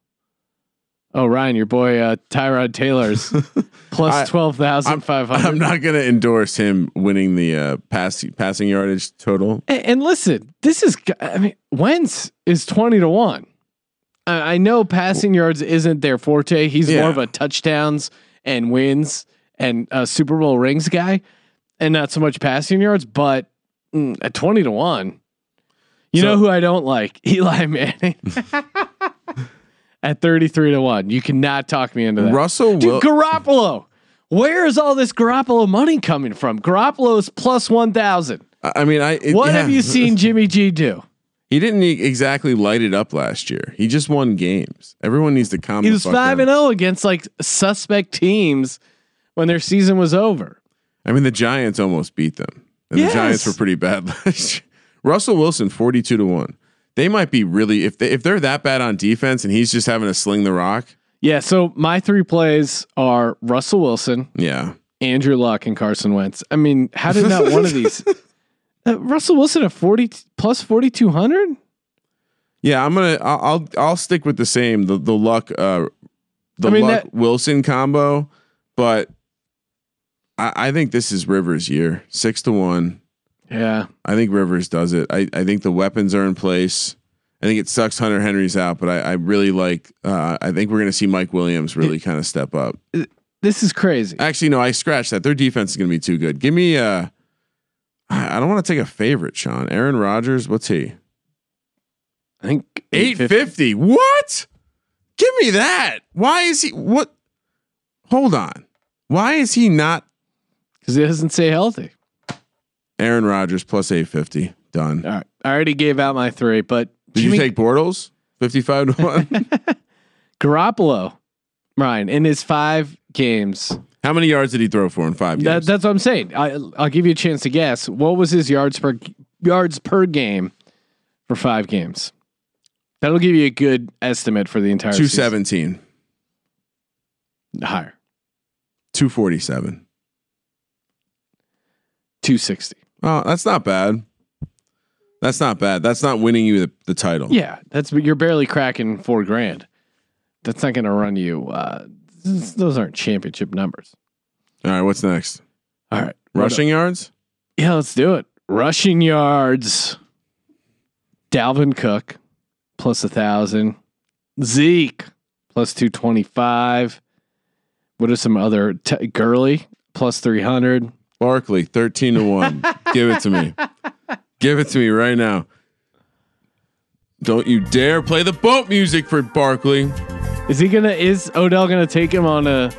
Oh, Ryan, your boy uh, Tyrod Taylor's plus I'm, 12,500. I'm not going to endorse him winning the uh, pass, passing yardage total. And, and listen, this is, I mean, Wentz is 20 to 1. I, I know passing yards isn't their forte. He's Yeah. more of a touchdowns and wins and a Super Bowl rings guy and not so much passing yards, but mm, at 20 to 1. You So- know who I don't like? Eli Manning. at 33 to 1. You cannot talk me into that. Russell Dude, Wil- Garoppolo. Where is all this Garoppolo money coming from? Garoppolo's plus 1,000. I mean, I. it- What yeah. have you seen Jimmy G do? He didn't exactly light it up last year. He just won games. Everyone needs to calm. He was five and zero against like suspect teams when their season was over. I mean, the Giants almost beat them, and Yes. the Giants were pretty bad last year. Russell Wilson, forty-two to one. They might be really if they if they're that bad on defense, and he's just having to sling the rock. Yeah. So my three plays are Russell Wilson, Yeah, Andrew Luck and Carson Wentz. I mean, how did not one of these? Uh, Russell Wilson at forty plus forty two hundred. Yeah, I'm gonna. I'll I'll, I'll stick with the same the the luck uh the I mean, luck that- Wilson combo, but I, I think this is Rivers' year. Six to one. Yeah, I think Rivers does it. I, I think the weapons are in place. I think it sucks Hunter Henry's out, but I, I really like. Uh, I think we're going to see Mike Williams really kind of step up. this is crazy. Actually, no, I scratched that. Their defense is going to be too good. Give me. Uh, I don't want to take a favorite, Sean. Aaron Rodgers. What's he? I think Eight fifty. What? Give me that. Why is he? What? Hold on. Why is he not because he doesn't stay healthy. Aaron Rodgers plus eight fifty? Done. All right, I already gave out my three, but Did Jimmy you take Bortles? Fifty five to one. Garoppolo, Ryan, in his five games. How many yards did he throw for in five That, games? that's what I'm saying. I, I'll give you a chance to guess. What was his yards per yards per game for five games? That'll give you a good estimate for the entire Two season. seventeen. higher, 247. two sixty. Oh, that's not bad. That's not bad. That's not winning you the, the title. Yeah, that's you're barely cracking four grand. That's not going to run you. Uh, this- those aren't championship numbers. All right, what's next? All right, Rushing yards? Yeah, let's do it. Rushing yards. Dalvin Cook plus a thousand. Zeke plus two twenty five. What are some other t- Gurley plus three hundred? Barkley, 13 to 1. Give it to me. Give it to me right now. Don't you dare play the boat music for Barkley. Is he gonna? Is Odell gonna take him on a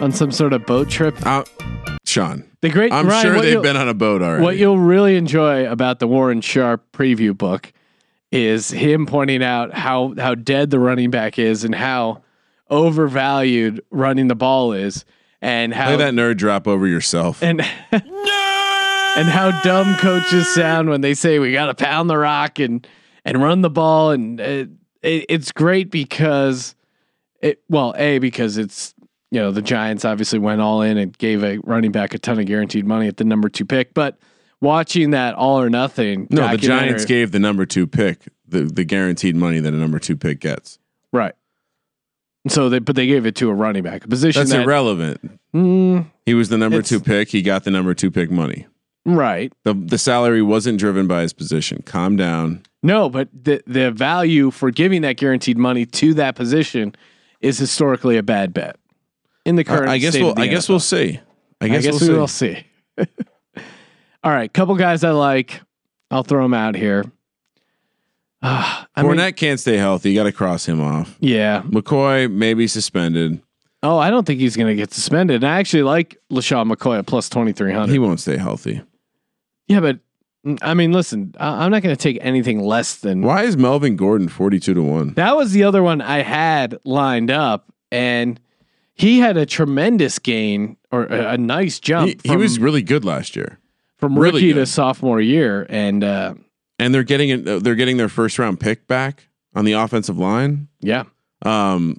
on some sort of boat trip? Uh, Sean, The great. I'm Ryan, sure they've been on a boat already. What you'll really enjoy about the Warren Sharp preview book is him pointing out how how dead the running back is and how overvalued running the ball is and how Play that nerd drop over yourself. and and how dumb coaches sound when they say we got to pound the rock and and run the ball and it, it, it's great because it well a because it's you know the Giants obviously went all in and gave a running back a ton of guaranteed money at the number two pick but watching that all or nothing no, the Giants gave the number two pick the, the guaranteed money that a number two pick gets. right so they but they gave it to a running back a position That's that irrelevant. Mm, He was the number It's- two pick. He got the number two pick money. right The the salary wasn't driven by his position. Calm down. No, but the the value for giving that guaranteed money to that position is historically a bad bet in the current. I, I guess state we'll the I guess NFL. we'll see. I guess, we'll we will see. see. All right, couple guys I like. I'll throw them out here. Ah, I mean, can't stay healthy. You got to cross him off. yeah. McCoy maybe suspended. Oh, I don't think he's going to get suspended. And I actually like LeSean McCoy at plus twenty three hundred. He won't stay healthy. Yeah, but mm, I mean, listen, I, I'm not going to take anything less than Why is Melvin Gordon forty two to one? That was the other one I had lined up, and he had a tremendous gain or a, a nice jump. He, he from, was really good last year, from really rookie to sophomore year, and uh, and they're getting uh, They're getting their first round pick back on the offensive line. yeah, Um,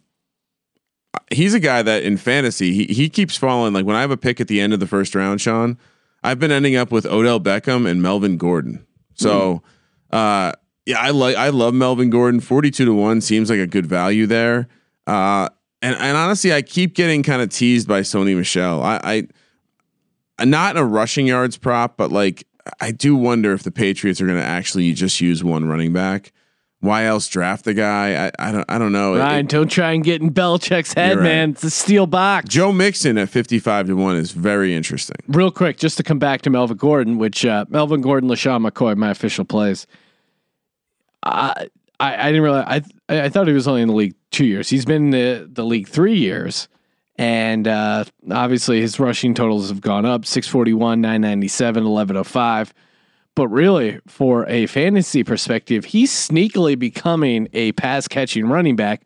he's a guy that in fantasy he he keeps falling. Like when I have a pick at the end of the first round, Sean, I've been ending up with Odell Beckham and Melvin Gordon. So, uh, yeah, I like I love Melvin Gordon. Forty two to one seems like a good value there. Uh, and and honestly, I keep getting kind of teased by Sony Michel. I, I not in a rushing yards prop, but like I do wonder if the Patriots are going to actually just use one running back. Why else draft the guy? I, I don't I don't know. It- don't try and get in Belichick's head, right. man. It's a steel box. Joe Mixon at 55 to 1 is very interesting. Real quick, just to come back to Melvin Gordon, which uh, Melvin Gordon, LeSean McCoy, my official plays. I I, I didn't realize I I thought he was only in the league two years. He's been in the, the league three years, and uh, obviously his rushing totals have gone up: six forty one, nine ninety seven, eleven oh five. But really, for a fantasy perspective, he's sneakily becoming a pass catching running back.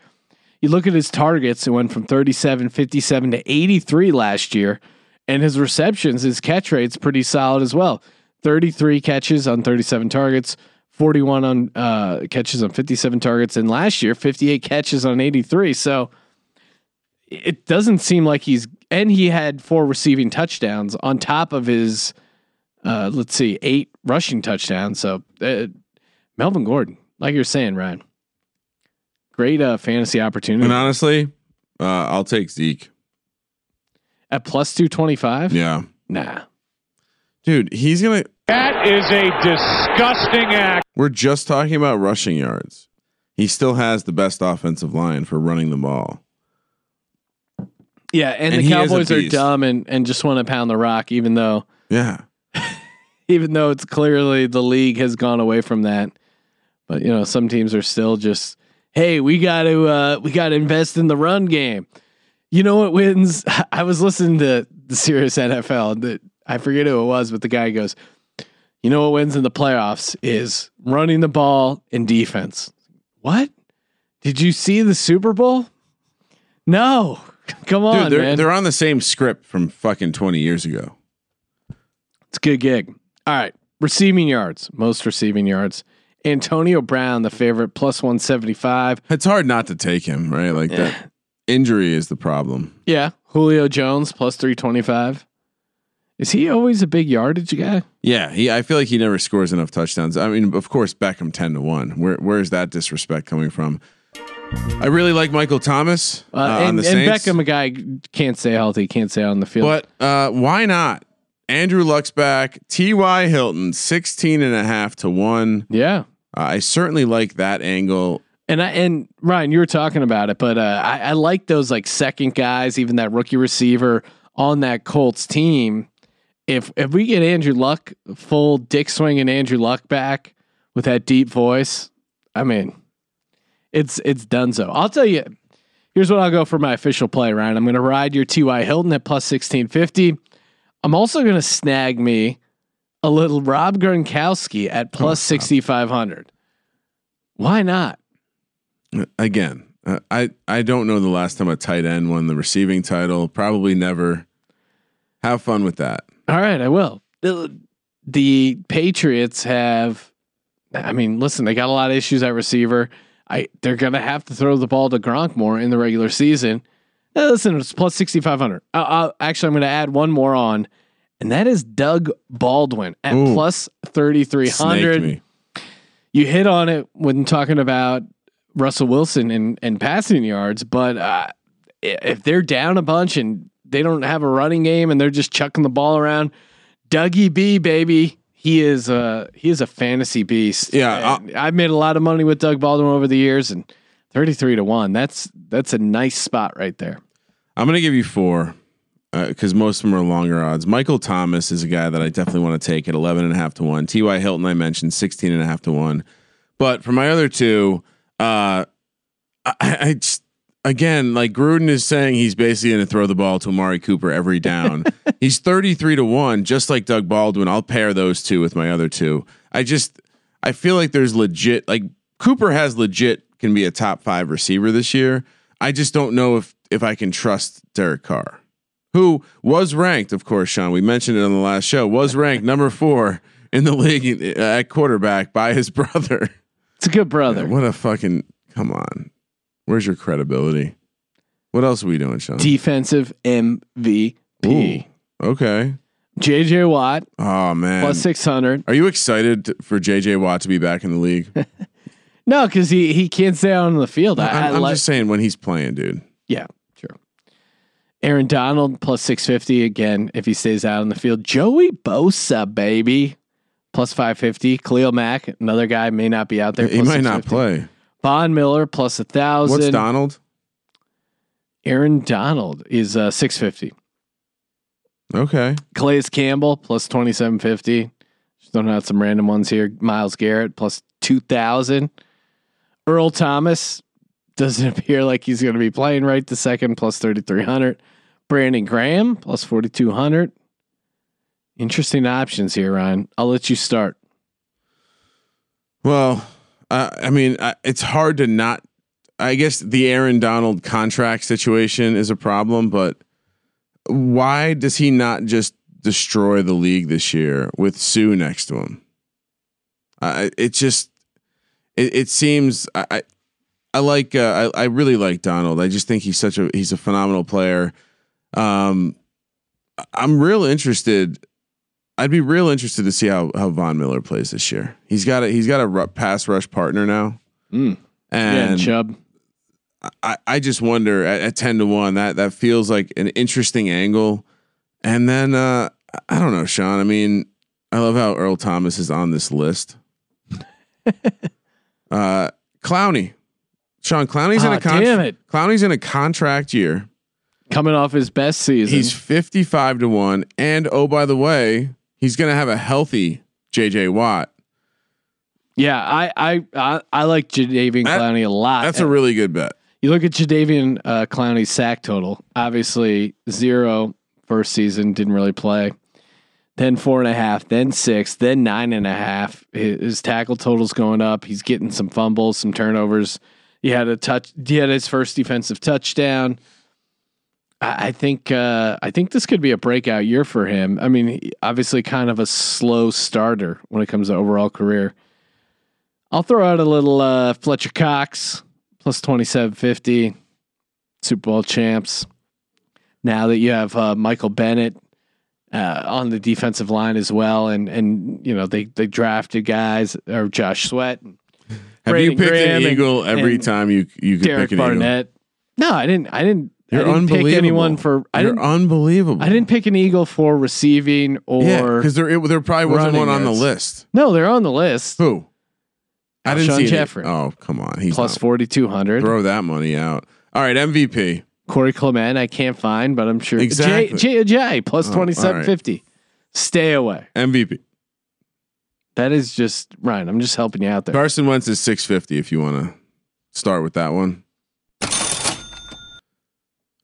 You look at his targets, it went from 37, 57 to 83 last year. And his receptions, his catch rate's pretty solid as well. 33 catches on 37 targets, 41 on uh, catches on 57 targets. And last year, 58 catches on 83. So it doesn't seem like he's and he had four receiving touchdowns on top of his uh let's see eight rushing touchdowns so uh, melvin gordon like you're saying ryan great uh fantasy opportunity And honestly, uh, I'll take Zeke. at plus 225 Yeah, nah dude, he's gonna. That is a disgusting act. We're just talking about rushing yards. He still has the best offensive line for running the ball. Yeah and, And the he is a cowboys are dumb and and just want to pound the rock even though Yeah, even though it's clearly the league has gone away from that. But you know, some teams are still just, hey, we got to uh, we got to invest in the run game. You know what wins? I was listening to the Sirius NFL. That I forget who it was, but the guy goes, "You know what wins in the playoffs is running the ball and defense." What? Did you see the Super Bowl? No. Come on, dude, they're man. they're on the same script from fucking twenty years ago. It's a good gig. All right. Receiving yards, most receiving yards. Antonio Brown, the favorite, plus 175. It's hard not to take him, right? Like that injury is the problem. Yeah. Julio Jones, plus 325. Is he always a big yardage guy? Yeah, he. I feel like he never scores enough touchdowns. I mean, of course, Beckham ten to one. Where where's that disrespect coming from? I really like Michael Thomas uh, Uh, on and, the and Saints, Beckham, a guy can't stay healthy, can't stay on the field. but uh, why not? Andrew Luck's back. T.Y. Hilton 16 and a half to one. yeah. Uh, I certainly like that angle. And I, and Ryan, you were talking about it, but uh, I, I like those like second guys, even that rookie receiver on that Colts team. If if we get Andrew Luck full dick swing and Andrew Luck back with that deep voice, I mean, it's it's done. So I'll tell you. Here's what I'll go for my official play, Ryan. I'm going to ride your T.Y. Hilton at plus 1650. I'm also going to snag me a little Rob Gronkowski at plus 6500. Why not? Again, uh, I I don't know the last time a tight end won the receiving title. Probably never. Have fun with that. All right, I will. The, the Patriots have, I mean, listen, they got a lot of issues at receiver. I they're gonna have to throw the ball to Gronk more in the regular season. Uh, listen, it's plus sixty five hundred. Uh, uh, actually, I'm gonna add one more on, and that is Doug Baldwin at Ooh. plus thirty three hundred. You hit on it when talking about Russell Wilson and and passing yards, but uh, if they're down a bunch and they don't have a running game and they're just chucking the ball around, Dougie B baby, he is a he is a fantasy beast. Yeah, And I've made a lot of money with Doug Baldwin over the years, and thirty three to one. That's that's a nice spot right there. I'm going to give you four because most of them are longer odds. Michael Thomas is a guy that I definitely want to take at 11 and a half to one. T.Y. Hilton, I mentioned 16 and a half to one. But for my other two, uh, I, I just, again, like Gruden is saying he's basically going to throw the ball to Amari Cooper every down. he's 33 to one, just like Doug Baldwin. I'll pair those two with my other two. I just, I feel like there's legit, like Cooper has legit, can be a top five receiver this year. I just don't know if if I can trust Derek Carr, who was ranked, of course, Sean. We mentioned it on the last show. Was ranked number four in the league uh, at quarterback by his brother. It's a good brother. What a fucking come on. Where's your credibility? What else are we doing, Sean? Defensive MVP. Okay. JJ Watt Oh man. plus six hundred. Are you excited t- for JJ Watt to be back in the league? No, because he he can't stay out on the field. I, I I'm, I'm like- just saying when he's playing, dude. Yeah, sure. Aaron Donald plus 650 again if he stays out on the field. Joey Bosa, baby, plus 550. Khalil Mack, another guy may not be out there. He plus might not 650. play. Von Miller plus a thousand. What's Donald? Aaron Donald is uh, 650. Okay. Calais Campbell plus 2750. Just throwing out some random ones here. Myles Garrett plus 2000. Earl Thomas doesn't appear like he's going to be playing right the second plus 3300. Brandon Graham plus 4200. Interesting options here, Ryan. I'll let you start. Well, uh, I mean, I, it's hard to not. I guess the Aaron Donald contract situation is a problem, but why does he not just destroy the league this year with Suh next to him? It just it, it seems I, I I like uh, I I really like Donald. I just think he's such a he's a phenomenal player. Um, I'm real interested. I'd be real interested to see how how Von Miller plays this year. He's got a he's got a pass rush partner now, Mm. Yeah, and and Chubb. I, I just wonder at, at ten to one that that feels like an interesting angle. And then uh, I don't know, Sean. I mean, I love how Earl Thomas is on this list. uh, Clowney, Sean Clowney's in Ah, a con- damn it. Clowney's in a contract year. Coming off his best season. He's fifty five to one, and oh by the way, he's going to have a healthy J.J. Watt. yeah, I I I, I like Jadeveon That- Clowney a lot. That's a really good bet. You look at Jadeveon uh, Clowney's sack total. Obviously, zero first season, didn't really play. Then four and a half, then six, then nine and a half. His, his tackle total's going up. He's getting some fumbles, some turnovers. He had a touch. He had his first defensive touchdown. I, think. Uh, I think this could be a breakout year for him. I mean, obviously, kind of a slow starter when it comes to overall career. I'll throw out a little uh, Fletcher Cox plus twenty seven fifty. Super Bowl champs. Now that you have uh, Michael Bennett uh, on the defensive line as well, and and you know they they drafted guys or Josh Sweat, Have Brandon you picked Graham an and- eagle every and time you you could Derek pick an eagle? No, I didn't. I didn't. You're I didn't pick unbelievable. anyone for. I You're didn't. unbelievable. I didn't pick an eagle for receiving or Yeah, because there it, there probably wasn't one on the yards. list. no. They're on the list. Who? I didn't Alshon see Jeffery. Oh come on, he's Plus not- forty two hundred. Throw that money out. All right, MVP. Corey Clement, I can't find, but I'm sure. Exactly. Jay, Jay plus Oh, twenty seven fifty. Stay away. MVP. That is just Ryan. I'm just helping you out there. Carson Wentz is six fifty. If you want to start with that one,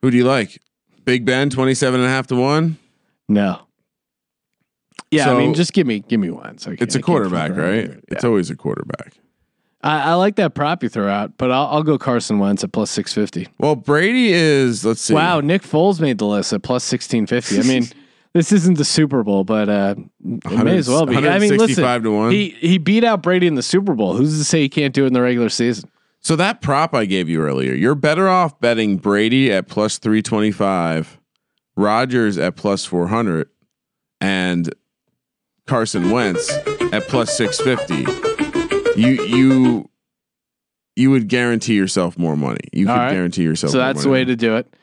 who do you like? Big Ben twenty seven and a half to one. No. Yeah, So- I mean, just give me give me one. So It's a quarterback, right? here. It's always a quarterback. I, I like that prop you throw out, but I'll, I'll go Carson Wentz at plus six fifty. Well, Brady is. Let's see. Wow, Nick Foles made the list at plus sixteen fifty. I mean, this isn't the Super Bowl, but uh, it may as well be. I mean, listen, 165 to one. he he beat out Brady in the Super Bowl. Who's to say he can't do it in the regular season? So that prop I gave you earlier, you're better off betting Brady at plus 325, Rodgers at plus 400, and Carson Wentz at plus 650. You you you would guarantee yourself more money. You could All right. guarantee yourself. So that's the way to do it.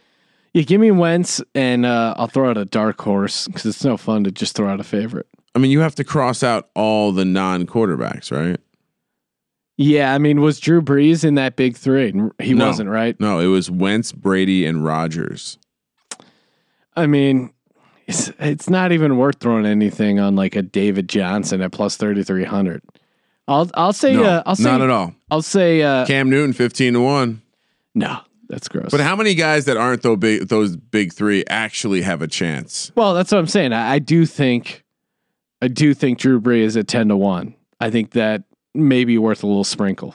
You give me Wentz, and uh, I'll throw out a dark horse because it's no fun to just throw out a favorite. I mean, you have to cross out all the non-quarterbacks, right? Yeah, I mean, was Drew Brees in that big three? He No. wasn't, right? No, it was Wentz, Brady, and Rodgers. I mean, it's it's not even worth throwing anything on like a David Johnson at plus thirty three hundred. I'll I'll say No, uh, I'll say not at all. I'll say uh, Cam Newton, 15 to 1. no. That's gross. But how many guys that aren't those big, those big three actually have a chance? well, that's what I'm saying. I, I do think I do think Drew Brees is at ten to one. I think that may be worth a little sprinkle.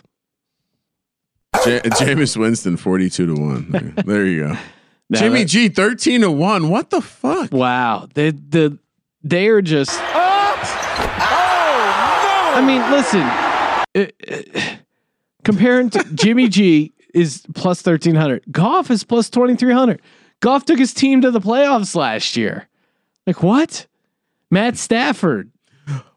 J- Jameis Winston, 42 to 1. there you go. Now Jimmy that- G, 13 to 1. What the fuck? Wow, they the they are just. I mean, listen. uh, uh, comparing to Jimmy G is plus thirteen hundred. Goff is plus twenty three hundred. Goff took his team to the playoffs last year. Like what? Matt Stafford.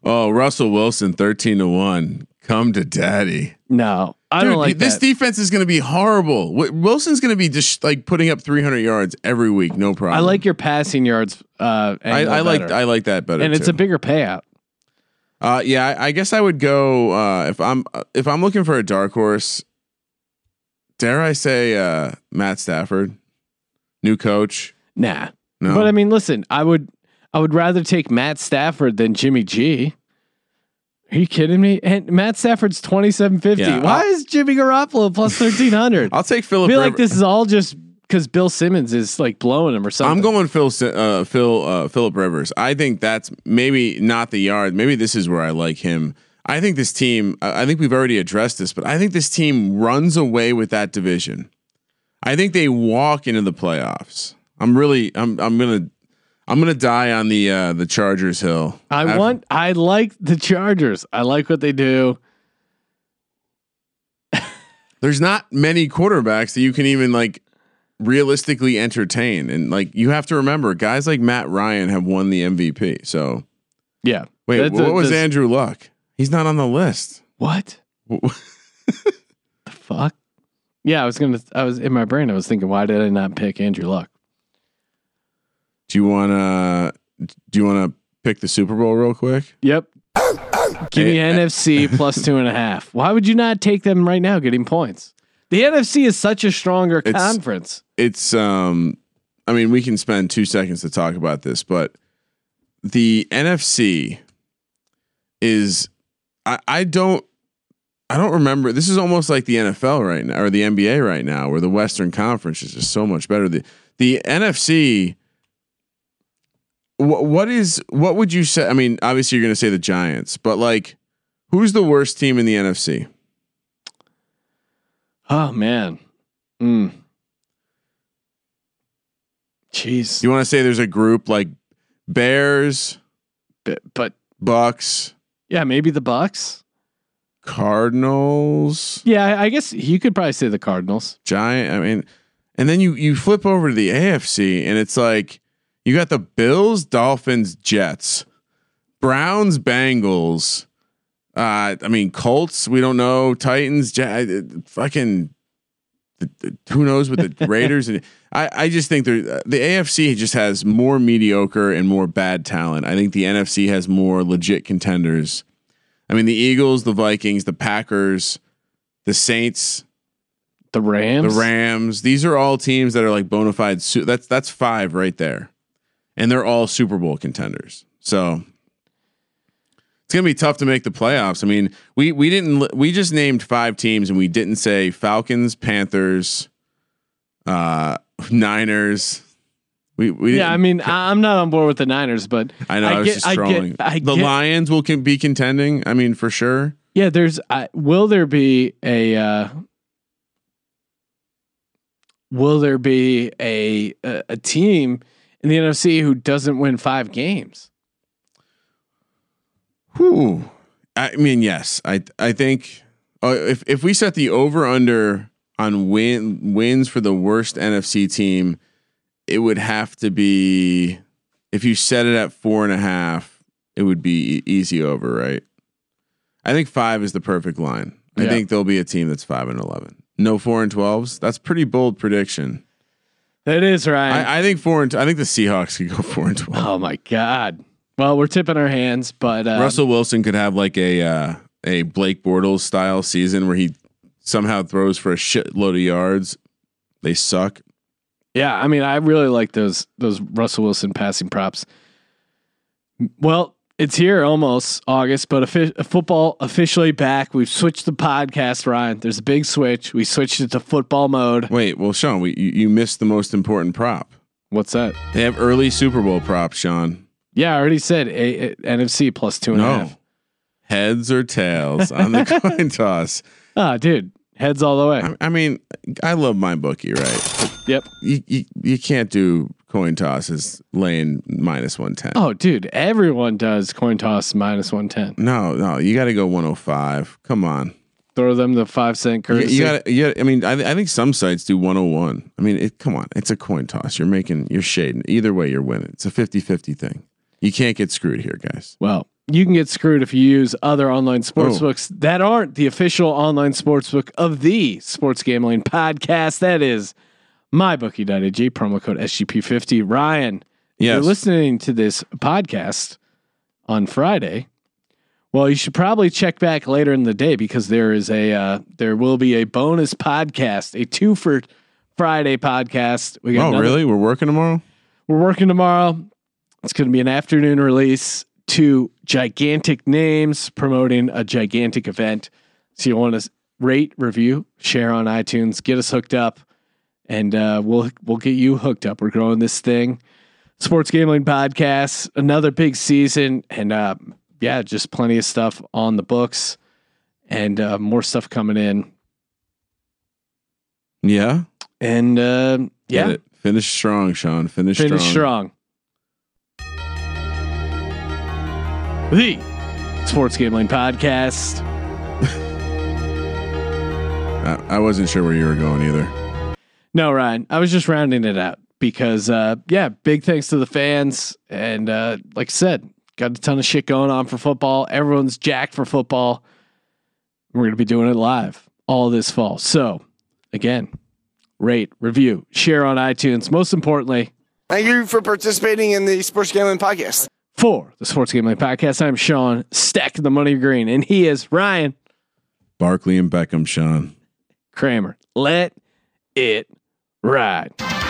Oh, Russell Wilson, 13 to 1. Come to daddy. No, I Dude, don't like this that. defense is going to be horrible. Wilson's going to be just like putting up 300 yards every week. No problem. I like your passing yards. Uh, I, I like. I like that better. and it's too. a bigger payout. Uh, yeah, I, I guess I would go uh, if I'm uh, if I'm looking for a dark horse. Dare I say uh, Matt Stafford, new coach? Nah, No, but I mean, listen, I would I would rather take Matt Stafford than Jimmy G. Are you kidding me? And Matt Stafford's twenty seven fifty. Yeah, Why I'll- is Jimmy Garoppolo plus thirteen hundred? I'll take Philip. I feel like this is all just because Bill Simmons is like blowing him or something. I'm going Phil uh, Phil uh, Philip Rivers. I think that's maybe not the yard. Maybe this is where I like him. I think this team. I I think we've already addressed this, but I think this team runs away with that division. I think they walk into the playoffs. I'm really. I'm. I'm gonna. I'm gonna die on the uh, the Chargers hill. I I've- want. I like the Chargers. I like what they do. there's not many quarterbacks that you can even like realistically entertain. And like you have to remember, guys like Matt Ryan have won the MVP. So Yeah. wait, what was Andrew Luck? He's not on the list. What? the fuck? Yeah, I was gonna. I was in my brain. I was thinking, why did I not pick Andrew Luck? Do you wanna do you wanna pick the Super Bowl real quick? Yep. Give me NFC plus two and a half. Why would you not take them right now, getting points? The NFC is such a stronger It's- conference. It's um I mean we can spend two seconds to talk about this, but the NFC is I, I don't I don't remember this is almost like the NFL right now or the NBA right now where the Western Conference is just so much better. The the NFC what what is what would you say I mean obviously you're going to say the Giants, but like who's the worst team in the NFC? Oh man. Mm. Jeez. You want to say there's a group like Bears, But, but Bucks, yeah, maybe the Bucks. Cardinals, Yeah, I I guess you could probably say the Cardinals. Giant. I mean, and then you you flip over to the AFC, and it's like you got the Bills, Dolphins, Jets, Browns, Bengals. Uh, I mean, Colts. We don't know Titans. Ja- fucking. the- the- Who knows with the Raiders and I, I just think there the AFC just has more mediocre and more bad talent. I think the NFC has more legit contenders. I mean the Eagles, the Vikings, the Packers, the Saints, The Rams. the Rams. These are all teams that are like bona fide. Su- that's that's five right there, and they're all Super Bowl contenders. So it's gonna be tough to make the playoffs. I mean, we we didn't we just named five teams, and we didn't say Falcons, Panthers, uh, Niners. We we Yeah, I mean, I- I'm not on board with the Niners, but I know I, was get- just I get- I the get- Lions will can be contending. I mean, for sure. Yeah, there's. I will there be a? Uh, will there be a, a a team in the NFC who doesn't win five games? Whew. I mean, yes. I I think uh, if if we set the over under on win wins for the worst NFC team, it would have to be if you set it at four and a half, it would be easy over, right? I think five is the perfect line. I Yeah. think there'll be a team that's five and eleven. No four and twelves. That's pretty bold prediction. That is right. I, I think four and I think the Seahawks could go four and twelve. oh my god. Well, we're tipping our hands, but uh, Russell Wilson could have like a uh, a Blake Bortles style season where he somehow throws for a shitload of yards. They suck. Yeah, I mean, I really like those those Russell Wilson passing props. Well, it's here almost August, but offi- football officially back. We've switched the podcast, Ryan. There's a big switch. We switched it to football mode. Wait, well, Sean, we, you, you missed the most important prop. What's that? They have early Super Bowl props, Sean. Yeah, I already said a, a- NFC plus two and a half. No, heads or tails on the coin toss. Ah, dude, heads all the way. I, I mean, I love my bookie, right? yep. You, you you can't do coin toss is laying minus one ten. Oh, dude, everyone does coin toss minus one ten. No, no, you got to go one hundred five. Come on. Throw them the five cent You, courtesy. you got yeah. I mean, I, I think some sites do 101. I mean, it, come on, it's a coin toss. You're making, you're shading. Either way, you're winning. It's a 50-50 thing. You can't get screwed here, guys. Well, you can get screwed if you use other online sports Oh. books that aren't the official online sports book of the Sports Gambling Podcast. That is mybookie.ag, promo code SGP50. Ryan, Yes. you're listening to this podcast on Friday. Well, you should probably check back later in the day because there is a uh, there will be a bonus podcast, a two for Friday podcast. We Oh, another- really? We're working tomorrow. we're working tomorrow. It's going to be an afternoon release. Two gigantic names promoting a gigantic event. So you want to rate, review, share on iTunes, get us hooked up, and uh, we'll we'll get you hooked up. We're growing this thing. Sports gambling podcast, another big season, and uh, yeah, just plenty of stuff on the books, and uh, more stuff coming in. Yeah. And uh, yeah. Finish strong, Sean. Finish, finish strong. strong. The Sports Gambling Podcast. I, I wasn't sure where you were going either. No, Ryan, I was just rounding it out because, uh, yeah, big thanks to the fans. And uh, like I said, got a ton of shit going on for football. Everyone's jacked for football. We're going to be doing it live all this fall. So, again, rate, review, share on iTunes. Most importantly, Thank you for participating in the Sports Gambling Podcast. for the Sports Gambling Podcast, I'm Sean, stack the money green, and he is Ryan Barkley and Beckham, Sean. Kramer. Let it ride.